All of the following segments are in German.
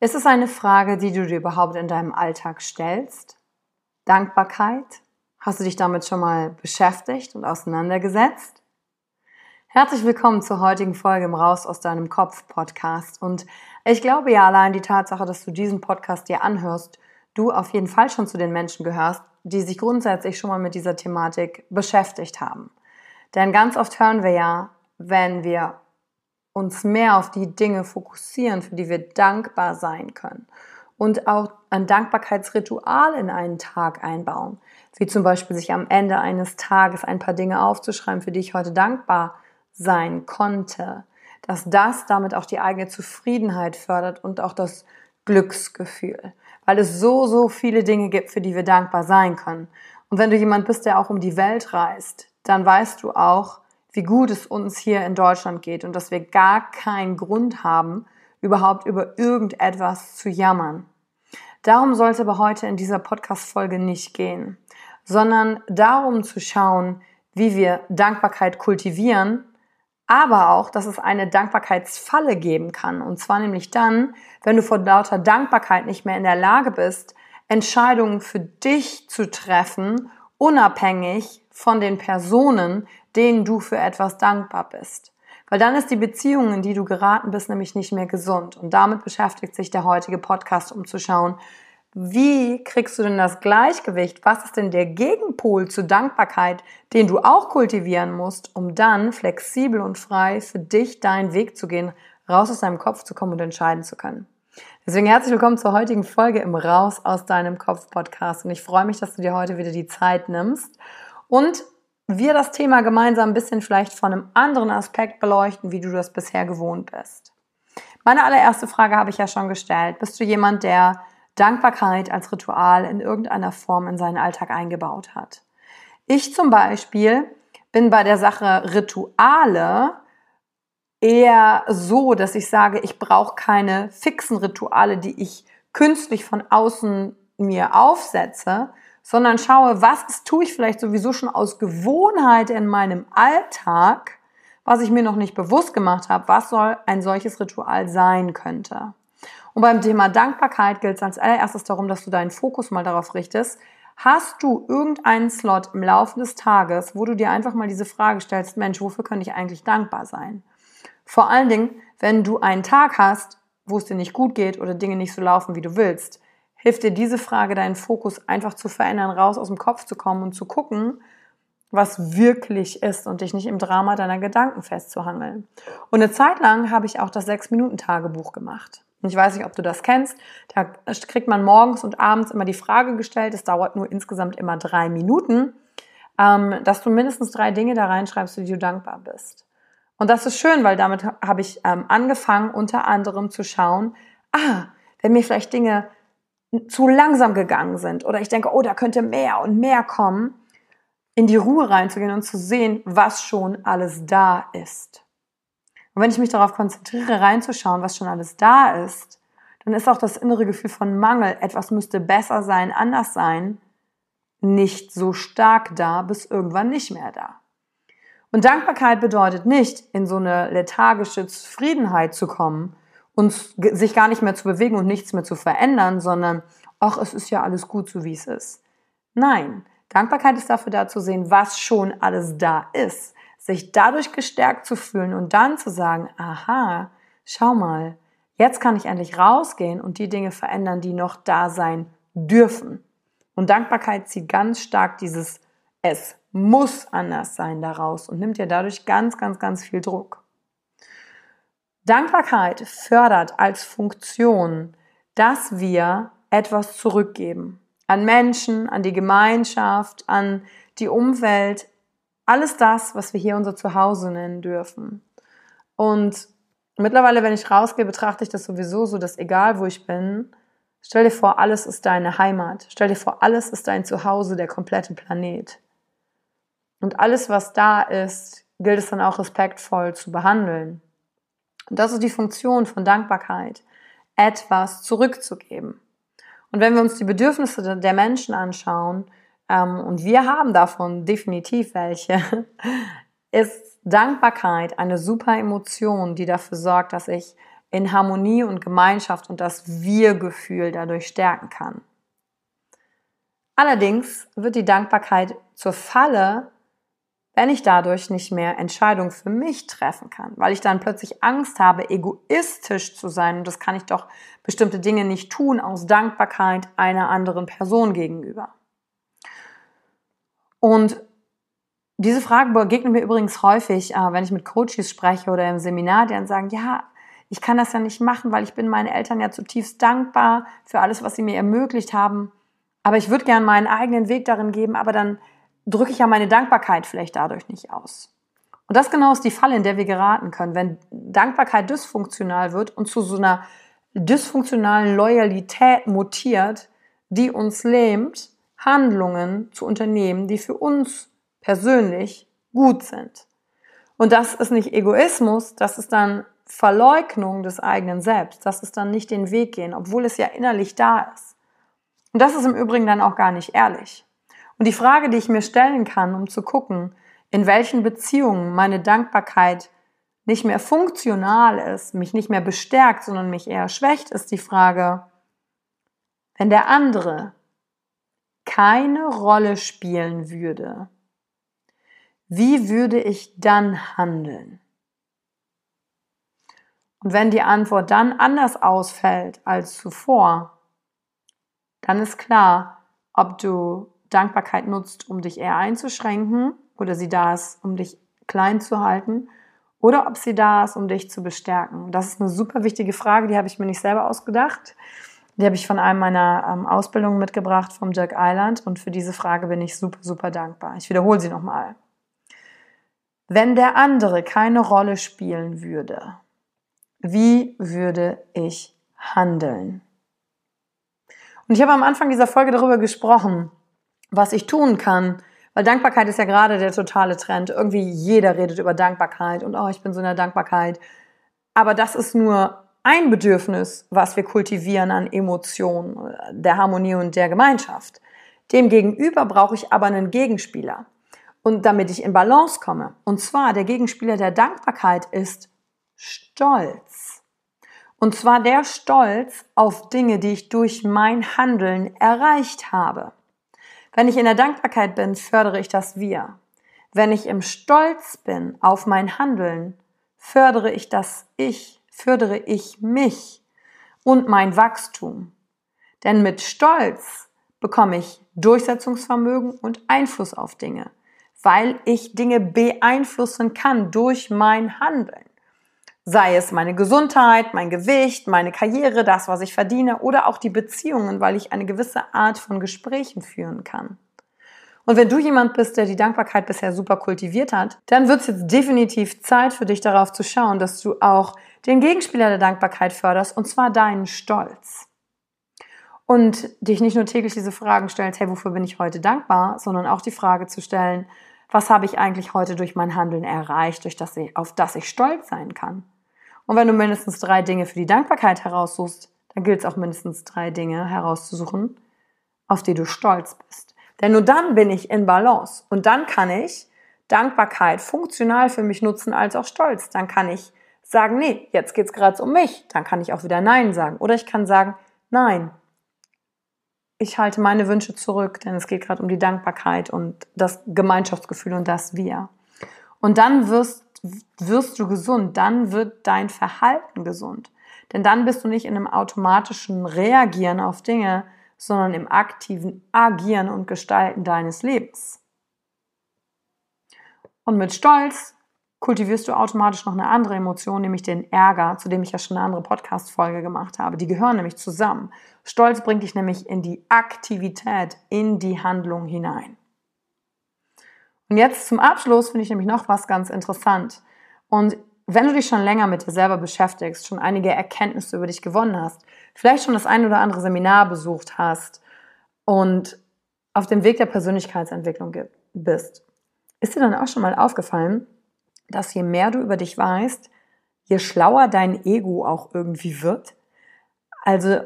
Ist es eine Frage, die du dir überhaupt in deinem Alltag stellst? Dankbarkeit? Hast du dich damit schon mal beschäftigt und auseinandergesetzt? Herzlich willkommen zur heutigen Folge im Raus aus deinem Kopf Podcast. Und ich glaube ja allein die Tatsache, dass du diesen Podcast dir anhörst, du auf jeden Fall schon zu den Menschen gehörst, die sich grundsätzlich schon mal mit dieser Thematik beschäftigt haben. Denn ganz oft hören wir ja, wenn wir uns mehr auf die Dinge fokussieren, für die wir dankbar sein können. Und auch ein Dankbarkeitsritual in einen Tag einbauen. Wie zum Beispiel sich am Ende eines Tages ein paar Dinge aufzuschreiben, für die ich heute dankbar sein konnte. Dass das damit auch die eigene Zufriedenheit fördert und auch das Glücksgefühl. Weil es so, so viele Dinge gibt, für die wir dankbar sein können. Und wenn du jemand bist, der auch um die Welt reist, dann weißt du auch, wie gut es uns hier in Deutschland geht und dass wir gar keinen Grund haben, überhaupt über irgendetwas zu jammern. Darum soll es aber heute in dieser Podcast-Folge nicht gehen, sondern darum zu schauen, wie wir Dankbarkeit kultivieren, aber auch, dass es eine Dankbarkeitsfalle geben kann. Und zwar nämlich dann, wenn du vor lauter Dankbarkeit nicht mehr in der Lage bist, Entscheidungen für dich zu treffen, unabhängig von den Personen, denen du für etwas dankbar bist. Weil dann ist die Beziehung, in die du geraten bist, nämlich nicht mehr gesund. Und damit beschäftigt sich der heutige Podcast, um zu schauen, wie kriegst du denn das Gleichgewicht? Was ist denn der Gegenpol zur Dankbarkeit, den du auch kultivieren musst, um dann flexibel und frei für dich deinen Weg zu gehen, raus aus deinem Kopf zu kommen und entscheiden zu können? Deswegen herzlich willkommen zur heutigen Folge im Raus aus deinem Kopf Podcast. Und ich freue mich, dass du dir heute wieder die Zeit nimmst und wir das Thema gemeinsam ein bisschen vielleicht von einem anderen Aspekt beleuchten, wie du das bisher gewohnt bist. Meine allererste Frage habe ich ja schon gestellt. Bist du jemand, der Dankbarkeit als Ritual in irgendeiner Form in seinen Alltag eingebaut hat? Ich zum Beispiel bin bei der Sache Rituale eher so, dass ich sage, ich brauche keine fixen Rituale, die ich künstlich von außen mir aufsetze, sondern schaue, was tue ich vielleicht sowieso schon aus Gewohnheit in meinem Alltag, was ich mir noch nicht bewusst gemacht habe, was soll ein solches Ritual sein könnte. Und beim Thema Dankbarkeit gilt es als allererstes darum, dass du deinen Fokus mal darauf richtest, Hast du irgendeinen Slot im Laufe des Tages, wo du dir einfach mal diese Frage stellst, Mensch, wofür könnte ich eigentlich dankbar sein? Vor allen Dingen, wenn du einen Tag hast, wo es dir nicht gut geht oder Dinge nicht so laufen, wie du willst, hilft dir diese Frage, deinen Fokus einfach zu verändern, raus aus dem Kopf zu kommen und zu gucken, was wirklich ist und dich nicht im Drama deiner Gedanken festzuhangeln. Und eine Zeit lang habe ich auch das Sechs-Minuten-Tagebuch gemacht. Ich weiß nicht, ob du das kennst. Da kriegt man morgens und abends immer die Frage gestellt. Es dauert nur insgesamt immer drei Minuten, ähm, dass du mindestens drei Dinge da reinschreibst, für die du dankbar bist. Und das ist schön, weil damit habe ich ähm, angefangen, unter anderem zu schauen, ah, wenn mir vielleicht Dinge zu langsam gegangen sind oder ich denke, oh, da könnte mehr und mehr kommen, in die Ruhe reinzugehen und zu sehen, was schon alles da ist. Und wenn ich mich darauf konzentriere, reinzuschauen, was schon alles da ist, dann ist auch das innere Gefühl von Mangel, etwas müsste besser sein, anders sein, nicht so stark da, bis irgendwann nicht mehr da. Und Dankbarkeit bedeutet nicht, in so eine lethargische Zufriedenheit zu kommen und sich gar nicht mehr zu bewegen und nichts mehr zu verändern, sondern, ach, es ist ja alles gut, so wie es ist. Nein, Dankbarkeit ist dafür da zu sehen, was schon alles da ist sich dadurch gestärkt zu fühlen und dann zu sagen, aha, schau mal, jetzt kann ich endlich rausgehen und die Dinge verändern, die noch da sein dürfen. Und Dankbarkeit zieht ganz stark dieses es muss anders sein daraus und nimmt dir dadurch ganz, ganz, ganz viel Druck. Dankbarkeit fördert als Funktion, dass wir etwas zurückgeben. An Menschen, an die Gemeinschaft, an die Umwelt, alles das, was wir hier unser Zuhause nennen dürfen. Und mittlerweile, wenn ich rausgehe, betrachte ich das sowieso so, dass egal wo ich bin, stell dir vor, alles ist deine Heimat. Stell dir vor, alles ist dein Zuhause, der komplette Planet. Und alles, was da ist, gilt es dann auch respektvoll zu behandeln. Und das ist die Funktion von Dankbarkeit, etwas zurückzugeben. Und wenn wir uns die Bedürfnisse der Menschen anschauen, ähm, und wir haben davon definitiv welche, ist Dankbarkeit eine super Emotion, die dafür sorgt, dass ich in Harmonie und Gemeinschaft und das Wir-Gefühl dadurch stärken kann. Allerdings wird die Dankbarkeit zur Falle, wenn ich dadurch nicht mehr Entscheidungen für mich treffen kann, weil ich dann plötzlich Angst habe, egoistisch zu sein und das kann ich doch bestimmte Dinge nicht tun aus Dankbarkeit einer anderen Person gegenüber. Und diese Frage begegnet mir übrigens häufig, äh, wenn ich mit Coaches spreche oder im Seminar, die dann sagen, ja, ich kann das ja nicht machen, weil ich bin meinen Eltern ja zutiefst dankbar für alles, was sie mir ermöglicht haben. Aber ich würde gern meinen eigenen Weg darin geben, aber dann drücke ich ja meine Dankbarkeit vielleicht dadurch nicht aus. Und das genau ist die Falle, in der wir geraten können. Wenn Dankbarkeit dysfunktional wird und zu so einer dysfunktionalen Loyalität mutiert, die uns lähmt, Handlungen zu unternehmen, die für uns persönlich gut sind. Und das ist nicht Egoismus, das ist dann Verleugnung des eigenen Selbst. Das ist dann nicht den Weg gehen, obwohl es ja innerlich da ist. Und das ist im Übrigen dann auch gar nicht ehrlich. Und die Frage, die ich mir stellen kann, um zu gucken, in welchen Beziehungen meine Dankbarkeit nicht mehr funktional ist, mich nicht mehr bestärkt, sondern mich eher schwächt, ist die Frage, wenn der andere keine Rolle spielen würde, wie würde ich dann handeln? Und wenn die Antwort dann anders ausfällt als zuvor, dann ist klar, ob du Dankbarkeit nutzt, um dich eher einzuschränken oder sie da ist, um dich klein zu halten oder ob sie da ist, um dich zu bestärken. Das ist eine super wichtige Frage, die habe ich mir nicht selber ausgedacht. Die habe ich von einem meiner ähm, Ausbildungen mitgebracht, vom Dirk Island. Und für diese Frage bin ich super, super dankbar. Ich wiederhole sie nochmal. Wenn der andere keine Rolle spielen würde, wie würde ich handeln? Und ich habe am Anfang dieser Folge darüber gesprochen, was ich tun kann, weil Dankbarkeit ist ja gerade der totale Trend. Irgendwie jeder redet über Dankbarkeit und oh, ich bin so in der Dankbarkeit. Aber das ist nur ein Bedürfnis, was wir kultivieren an Emotionen, der Harmonie und der Gemeinschaft. Demgegenüber brauche ich aber einen Gegenspieler. Und damit ich in Balance komme, und zwar der Gegenspieler der Dankbarkeit ist Stolz. Und zwar der Stolz auf Dinge, die ich durch mein Handeln erreicht habe. Wenn ich in der Dankbarkeit bin, fördere ich das Wir. Wenn ich im Stolz bin auf mein Handeln, fördere ich das Ich, fördere ich mich und mein Wachstum. Denn mit Stolz bekomme ich Durchsetzungsvermögen und Einfluss auf Dinge, weil ich Dinge beeinflussen kann durch mein Handeln. Sei es meine Gesundheit, mein Gewicht, meine Karriere, das, was ich verdiene oder auch die Beziehungen, weil ich eine gewisse Art von Gesprächen führen kann. Und wenn du jemand bist, der die Dankbarkeit bisher super kultiviert hat, dann wird es jetzt definitiv Zeit für dich darauf zu schauen, dass du auch den Gegenspieler der Dankbarkeit förderst, und zwar deinen Stolz. Und dich nicht nur täglich diese Fragen stellst, hey, wofür bin ich heute dankbar, sondern auch die Frage zu stellen, was habe ich eigentlich heute durch mein Handeln erreicht, durch das ich, auf das ich stolz sein kann. Und wenn du mindestens drei Dinge für die Dankbarkeit heraussuchst, dann gilt es auch mindestens drei Dinge herauszusuchen, auf die du stolz bist. Denn nur dann bin ich in Balance und dann kann ich Dankbarkeit funktional für mich nutzen als auch Stolz. Dann kann ich sagen, nee, jetzt geht's gerade um mich. Dann kann ich auch wieder Nein sagen. Oder ich kann sagen, nein, ich halte meine Wünsche zurück, denn es geht gerade um die Dankbarkeit und das Gemeinschaftsgefühl und das Wir. Und dann wirst, wirst du gesund, dann wird dein Verhalten gesund. Denn dann bist du nicht in einem automatischen Reagieren auf Dinge, sondern im aktiven Agieren und Gestalten deines Lebens. Und mit Stolz kultivierst du automatisch noch eine andere Emotion, nämlich den Ärger, zu dem ich ja schon eine andere Podcast-Folge gemacht habe. Die gehören nämlich zusammen. Stolz bringt dich nämlich in die Aktivität, in die Handlung hinein. Und jetzt zum Abschluss finde ich nämlich noch was ganz interessant. Und wenn du dich schon länger mit dir selber beschäftigst, schon einige Erkenntnisse über dich gewonnen hast, vielleicht schon das ein oder andere Seminar besucht hast und auf dem Weg der Persönlichkeitsentwicklung bist, ist dir dann auch schon mal aufgefallen, dass je mehr du über dich weißt, je schlauer dein Ego auch irgendwie wird? Also,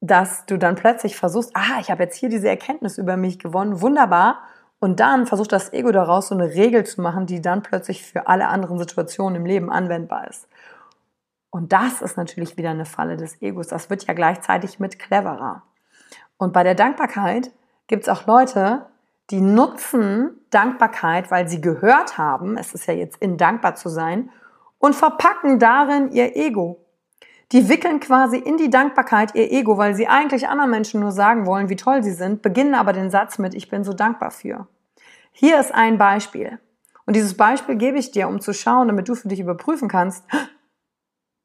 dass du dann plötzlich versuchst, ah, ich habe jetzt hier diese Erkenntnis über mich gewonnen, wunderbar. Und dann versucht das Ego daraus so eine Regel zu machen, die dann plötzlich für alle anderen Situationen im Leben anwendbar ist. Und das ist natürlich wieder eine Falle des Egos. Das wird ja gleichzeitig mit cleverer. Und bei der Dankbarkeit gibt es auch Leute, die nutzen Dankbarkeit, weil sie gehört haben, es ist ja jetzt in dankbar zu sein, und verpacken darin ihr Ego. Die wickeln quasi in die Dankbarkeit ihr Ego, weil sie eigentlich anderen Menschen nur sagen wollen, wie toll sie sind, beginnen aber den Satz mit, ich bin so dankbar für. Hier ist ein Beispiel. Und dieses Beispiel gebe ich dir, um zu schauen, damit du für dich überprüfen kannst,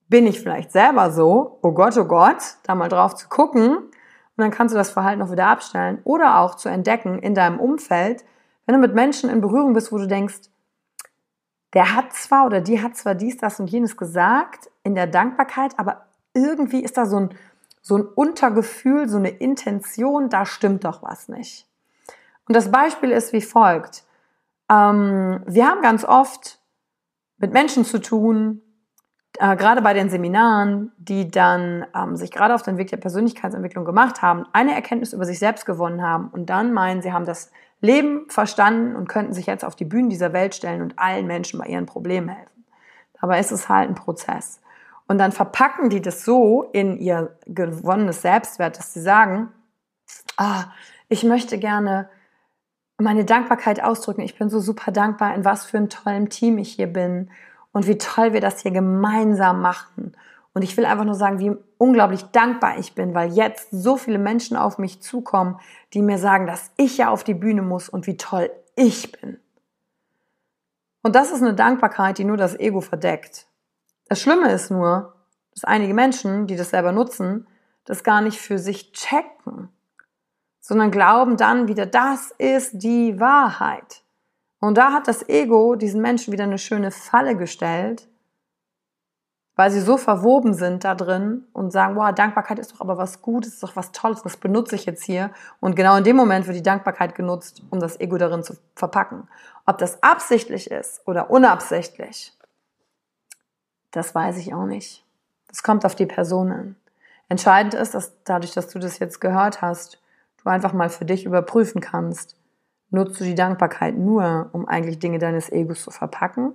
bin ich vielleicht selber so, oh Gott, oh Gott, da mal drauf zu gucken. Und dann kannst du das Verhalten auch wieder abstellen oder auch zu entdecken in deinem Umfeld, wenn du mit Menschen in Berührung bist, wo du denkst, der hat zwar oder die hat zwar dies, das und jenes gesagt in der Dankbarkeit, aber irgendwie ist da so ein, so ein Untergefühl, so eine Intention, da stimmt doch was nicht. Und das Beispiel ist wie folgt. Ähm, wir haben ganz oft mit Menschen zu tun, äh, gerade bei den Seminaren, die dann ähm, sich gerade auf den Weg der Persönlichkeitsentwicklung gemacht haben, eine Erkenntnis über sich selbst gewonnen haben und dann meinen, sie haben das Leben verstanden und könnten sich jetzt auf die Bühnen dieser Welt stellen und allen Menschen bei ihren Problemen helfen. Dabei ist es halt ein Prozess. Und dann verpacken die das so in ihr gewonnenes Selbstwert, dass sie sagen, ah, ich möchte gerne meine Dankbarkeit ausdrücken. Ich bin so super dankbar, in was für einem tollen Team ich hier bin und wie toll wir das hier gemeinsam machen. Und ich will einfach nur sagen, wie unglaublich dankbar ich bin, weil jetzt so viele Menschen auf mich zukommen, die mir sagen, dass ich ja auf die Bühne muss und wie toll ich bin. Und das ist eine Dankbarkeit, die nur das Ego verdeckt. Das Schlimme ist nur, dass einige Menschen, die das selber nutzen, das gar nicht für sich checken, sondern glauben dann wieder, das ist die Wahrheit. Und da hat das Ego diesen Menschen wieder eine schöne Falle gestellt, weil sie so verwoben sind da drin und sagen, wow, Dankbarkeit ist doch aber was Gutes, ist doch was Tolles, das benutze ich jetzt hier. Und genau in dem Moment wird die Dankbarkeit genutzt, um das Ego darin zu verpacken. Ob das absichtlich ist oder unabsichtlich, das weiß ich auch nicht. Das kommt auf die Person an. Entscheidend ist, dass dadurch, dass du das jetzt gehört hast, du einfach mal für dich überprüfen kannst, nutzt du die Dankbarkeit nur, um eigentlich Dinge deines Egos zu verpacken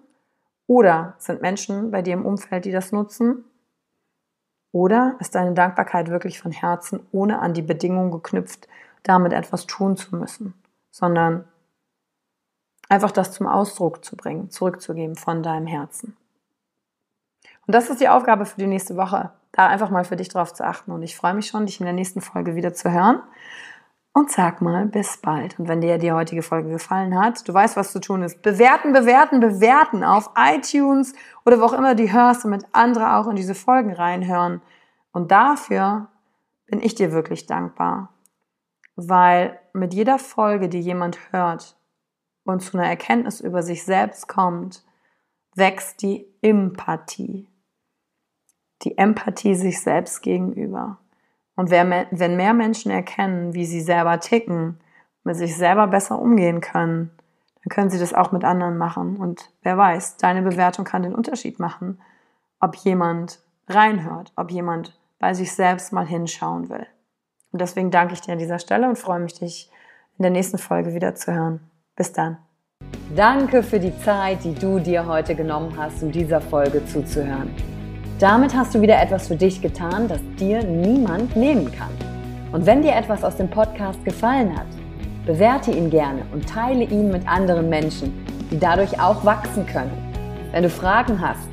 oder sind Menschen bei dir im Umfeld, die das nutzen? Oder ist deine Dankbarkeit wirklich von Herzen, ohne an die Bedingung geknüpft, damit etwas tun zu müssen? sondern einfach das zum Ausdruck zu bringen, zurückzugeben von deinem Herzen. Und das ist die Aufgabe für die nächste Woche, da einfach mal für dich drauf zu achten. Und ich freue mich schon, dich in der nächsten Folge wieder zu hören. Und sag mal, bis bald. Und wenn dir die heutige Folge gefallen hat, du weißt, was zu tun ist. Bewerten, bewerten, bewerten auf iTunes oder wo auch immer du hörst, damit andere auch in diese Folgen reinhören. Und dafür bin ich dir wirklich dankbar. Weil mit jeder Folge, die jemand hört und zu einer Erkenntnis über sich selbst kommt, wächst die Empathie. Die Empathie sich selbst gegenüber. Und wenn mehr Menschen erkennen, wie sie selber ticken, mit sich selber besser umgehen können, dann können sie das auch mit anderen machen. Und wer weiß, deine Bewertung kann den Unterschied machen, ob jemand reinhört, ob jemand bei sich selbst mal hinschauen will. Und deswegen danke ich dir an dieser Stelle und freue mich, dich in der nächsten Folge wieder zu hören. Bis dann. Danke für die Zeit, die du dir heute genommen hast, um dieser Folge zuzuhören. Damit hast du wieder etwas für dich getan, das dir niemand nehmen kann. Und wenn dir etwas aus dem Podcast gefallen hat, bewerte ihn gerne und teile ihn mit anderen Menschen, die dadurch auch wachsen können. Wenn du Fragen hast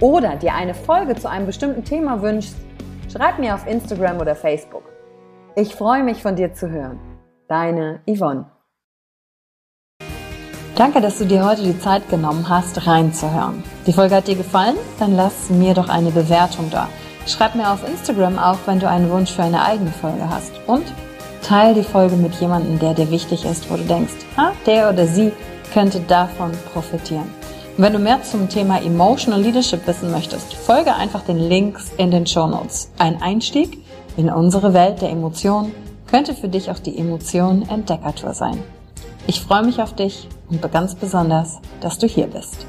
oder dir eine Folge zu einem bestimmten Thema wünschst, schreib mir auf Instagram oder Facebook. Ich freue mich von dir zu hören. Deine Yvonne. Danke, dass du dir heute die Zeit genommen hast, reinzuhören. Die Folge hat dir gefallen? Dann lass mir doch eine Bewertung da. Schreib mir auf Instagram auch, wenn du einen Wunsch für eine eigene Folge hast. Und teile die Folge mit jemandem, der dir wichtig ist, wo du denkst, ha, der oder sie könnte davon profitieren. Und wenn du mehr zum Thema Emotional Leadership wissen möchtest, folge einfach den Links in den Show Notes. Ein Einstieg in unsere Welt der Emotionen könnte für dich auch die Emotion Entdeckertour sein. Ich freue mich auf dich und ganz besonders, dass du hier bist.